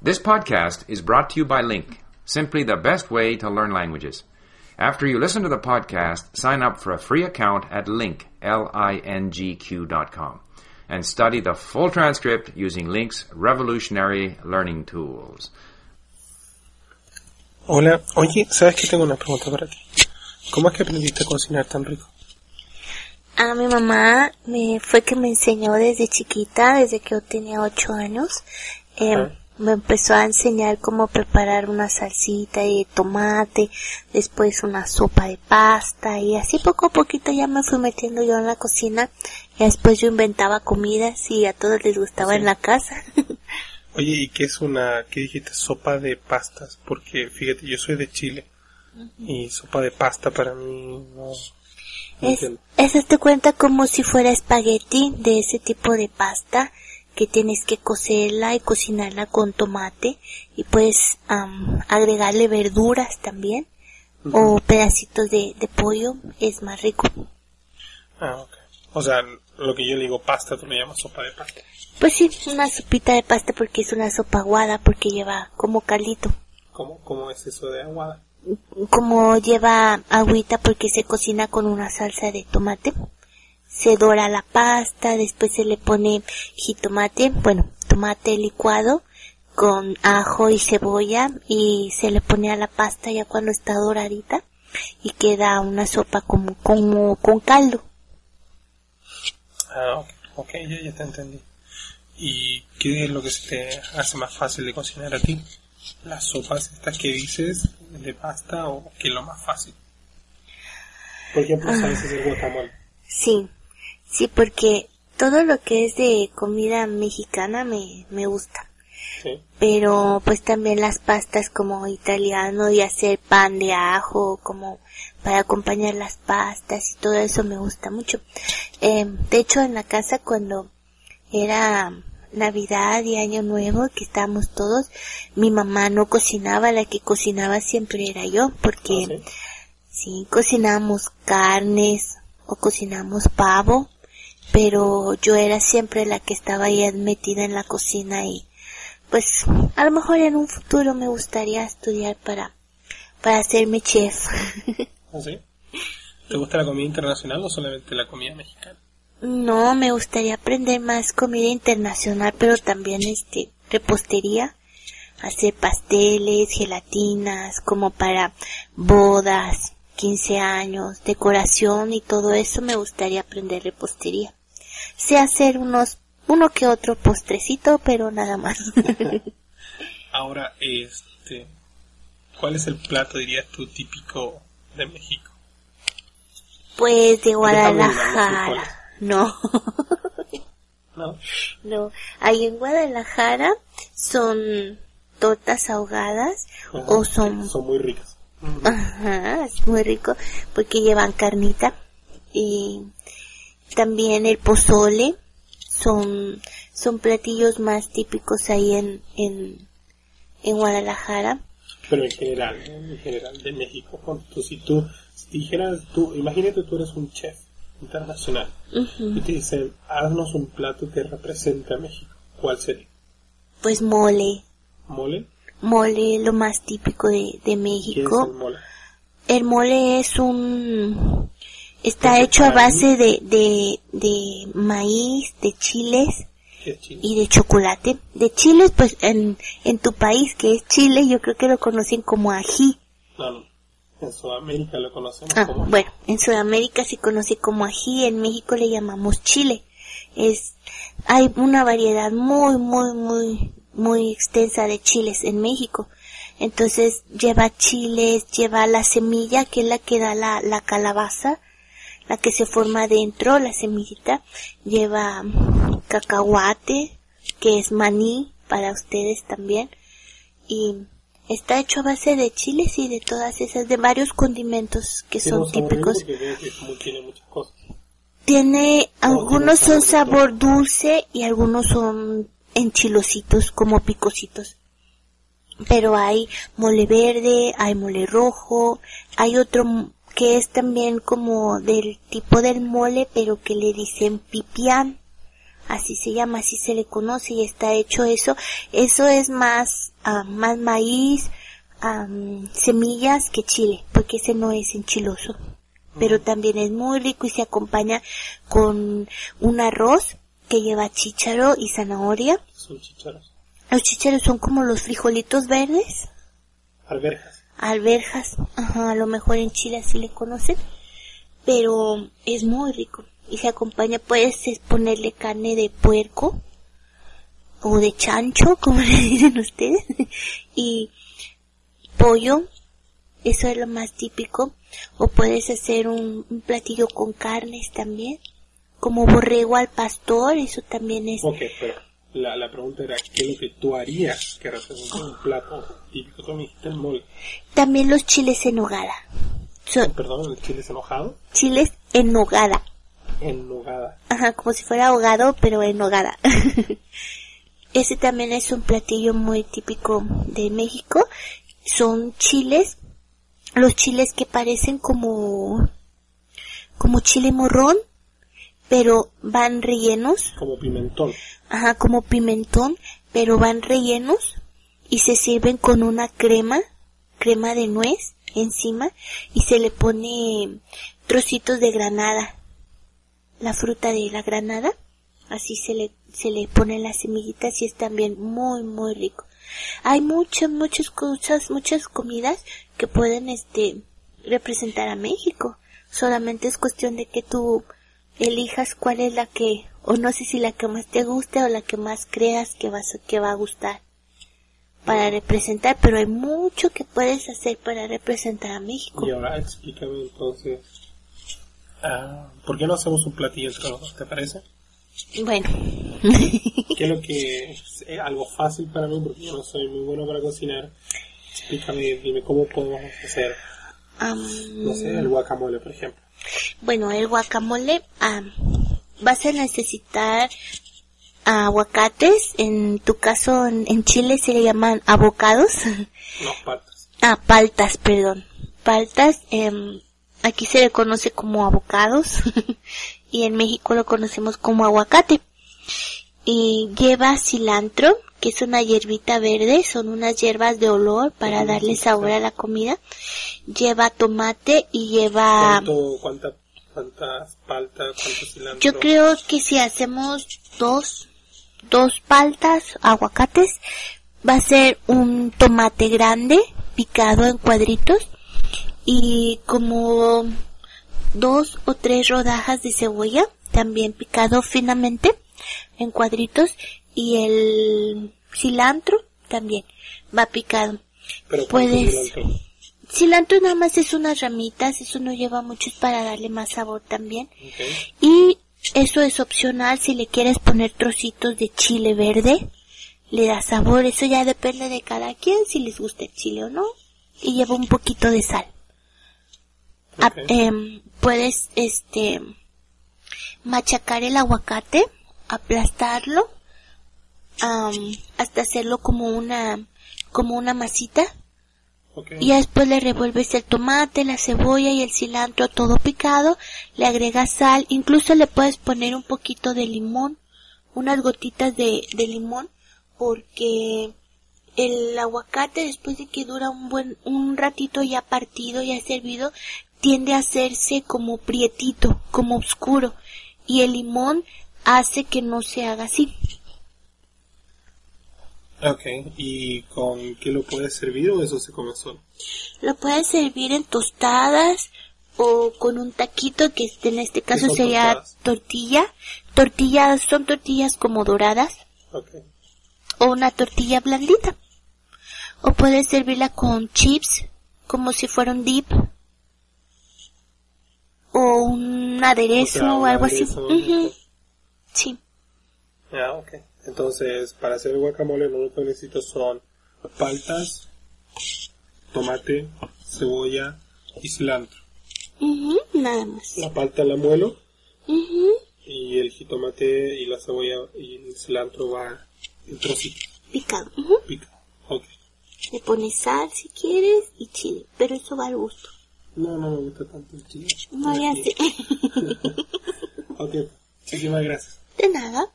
This podcast is brought to you by Link, simply the best way to learn languages. After you listen to the podcast, sign up for a free account at link, L-I-N-G-Q dot com, and study the full transcript using Link's revolutionary learning tools. Hola, oye, ¿sabes que tengo una pregunta para ti? ¿Cómo es que aprendiste a cocinar tan rico? A mi mamá me fue que me enseñó desde chiquita, desde que yo tenía ocho años. Eh, Ah. Me empezó a enseñar cómo preparar una salsita de tomate, después una sopa de pasta y así poco a poquito ya me fui metiendo yo en la cocina y después yo inventaba comidas y a todos les gustaba en la casa. Oye, ¿y qué es una, qué dijiste, sopa de pastas? Porque fíjate, yo soy de Chile y sopa de pasta para mí no, no Es, entiendo. es te cuenta como si fuera espagueti de ese tipo de pasta que tienes que cocerla y cocinarla con tomate y puedes agregarle verduras también o pedacitos de, de pollo, es más rico. Ah, ok. O sea, lo que yo le digo pasta, tú le llamas sopa de pasta. Pues sí, una sopita de pasta porque es una sopa aguada porque lleva como caldito. ¿Cómo, cómo es eso de aguada? Como lleva agüita porque se cocina con una salsa de tomate. Se dora la pasta, después se le pone jitomate, bueno, tomate licuado con ajo y cebolla y se le pone a la pasta ya cuando está doradita y queda una sopa como, como con caldo. Ah, ok, ya, ya te entendí. ¿Y qué es lo que se te hace más fácil de cocinar a ti? ¿Las sopas estas que dices de pasta o qué es lo más fácil? Por ejemplo, sabes hacer guacamole. Sí, sí, porque todo lo que es de comida mexicana me, me gusta. Sí. pero pues también las pastas como italiano y hacer pan de ajo como para acompañar las pastas y todo eso me gusta mucho. Eh, de hecho en la casa cuando era Navidad y Año Nuevo que estábamos todos, mi mamá no cocinaba, la que cocinaba siempre era yo porque ¿Ah, sí? Sí, cocinamos carnes o cocinamos pavo, pero yo era siempre la que estaba ahí metida en la cocina y pues a lo mejor en un futuro me gustaría estudiar para para hacerme chef. ¿Ah, sí? ¿Te gusta la comida internacional o solamente la comida mexicana? no, me gustaría aprender más comida internacional, pero también este repostería, hacer pasteles, gelatinas, como para bodas, 15 años, decoración y todo eso me gustaría aprender repostería. Sé hacer unos uno que otro postrecito, pero nada más. Ahora, este, ¿cuál es el plato, dirías tú, típico de México? pues de Guadalajara. No. ¿No? No, ahí en Guadalajara son tortas ahogadas Ajá, o son, Son muy ricas. ajá, es muy rico porque llevan carnita y también el pozole son, son platillos más típicos ahí en, en, en Guadalajara. Pero en general, en general de México, tú, si tú si dijeras tú, imagínate tú eres un chef internacional Ujú. y te dicen, haznos un plato que represente a México, ¿cuál sería? Pues mole, ¿Mole? mole lo más típico de, de ¿Qué es México. el mole? El mole es un... Está ¿Es hecho a base de, de, de maíz, de chiles ¿Qué es chile? y de chocolate. De chiles, pues en, en tu país, que es Chile, yo creo que lo conocen como ají. No, no. En Sudamérica lo conocemos Ah, como bueno, en Sudamérica se conoce como ají, en México le llamamos chile. Es, hay una variedad muy, muy, muy, muy extensa de chiles en México. Entonces lleva chiles, lleva la semilla que es la que da la, la calabaza, la que se forma dentro, la semillita, lleva cacahuate, que es maní para ustedes también, y está hecho a base de chiles y de todas esas, de varios condimentos que son típicos. tiene muchas cosas. Tiene, Todo algunos son sabor dulce y algunos son enchilositos, como picositos. Pero hay mole verde, hay mole rojo, hay otro que es también como del tipo del mole, pero que le dicen pipián. así se llama, así se le conoce y está hecho eso. Eso es más, ah, más maíz, am, semillas que chile, porque ese no es enchiloso. Pero también es muy rico y se acompaña con un arroz que lleva chícharo y zanahoria. Son chicharos. Los chícharos son como los frijolitos verdes, Alberjas. Alberjas, ajá, a lo mejor en Chile así le conocen, pero es muy rico. Y se acompaña, puedes es, ponerle carne de puerco o de chancho, como le dicen ustedes, y pollo, eso es lo más típico, o puedes hacer un, platillo con carnes también, como borrego al pastor, eso también es la, la pregunta era, ¿qué es lo que tú harías que represente un plato típico? Mole. también los chiles en nogada, Perdón, el chile es enojado. chiles en nogada, En nogada. Ajá, como si fuera ahogado, pero en nogada. Ese también es un platillo muy típico de México. Son chiles, los chiles que parecen como, como chile morrón, pero van rellenos. Como pimentón. Ajá, como pimentón, pero van rellenos y se sirven con una crema, crema de nuez encima y se le pone trocitos de granada, la fruta de la granada, así se le, se le ponen las semillitas y es también muy, muy rico. Hay muchas, muchas cosas, muchas comidas que pueden, este, representar a México. Solamente es cuestión de que tú elijas cuál es la que, o no sé si la que más te guste o la que más creas que vas, que va a gustar para representar, pero hay mucho que puedes hacer para representar a México. Y ahora explícame entonces, ah, ¿por qué no hacemos un platillo entre los dos? ¿Te parece? Bueno, ¿Qué es lo que es eh, algo fácil para mí? Porque yo no soy muy bueno para cocinar. Explícame, dime cómo podemos hacer, no sé, el guacamole, por ejemplo. Bueno, el guacamole, am, vas a necesitar aguacates, en tu caso en, en Chile se le llaman abocados, No, patas. ah, paltas, perdón, paltas, em, aquí se le conoce como abocados y en México lo conocemos como aguacate. Y lleva cilantro, que es una hierbita verde, son unas hierbas de olor para darle sabor a la comida. Lleva tomate y lleva... ¿Cuánto, cuánta, ¿Cuántas paltas, cuánto cilantro? Yo creo que si hacemos dos, dos paltas, aguacates, va a ser un tomate grande, picado en cuadritos, y como dos o tres rodajas de cebolla, también picado finamente, en cuadritos, y el cilantro también va picado. Pero ¿cuánto puedes- cilantro? Cilantro nada más es unas ramitas, eso no lleva mucho para darle más sabor también. Y eso es opcional si le quieres poner trocitos de chile verde, le da sabor, eso ya depende de cada quien si les gusta el chile o no. Y lleva un poquito de sal. A- Ok. em, puedes este machacar el aguacate, aplastarlo, am, hasta hacerlo como una como una masita. Y después le revuelves el tomate, la cebolla y el cilantro todo picado, le agregas sal, incluso le puedes poner un poquito de limón, unas gotitas de, de limón, porque el aguacate después de que dura un buen, un ratito ya partido, ya servido, tiende a hacerse como prietito, como oscuro, y el limón hace que no se haga así. Ok. ¿Y con qué lo puedes servir o eso se come solo? Lo puedes servir en tostadas o con un taquito que en este caso sería tostadas? tortilla. Tortillas son tortillas como doradas Ok. o una tortilla blandita. O puedes servirla con chips como si fuera un dip o un aderezo O sea, o, algo así. Sí. Ah, ok. Entonces, para hacer el guacamole lo único que necesito son paltas, tomate, cebolla y cilantro. Ujú, Nada más. La palta la muelo Ujú, y el jitomate y la cebolla y el cilantro va en trocitos, Picado. Ujú. pica. Ok. Le pones sal si quieres y chile, pero eso va al gusto. No, no me gusta tanto el chile. No ya sé. Ok. Muchísimas gracias. De nada.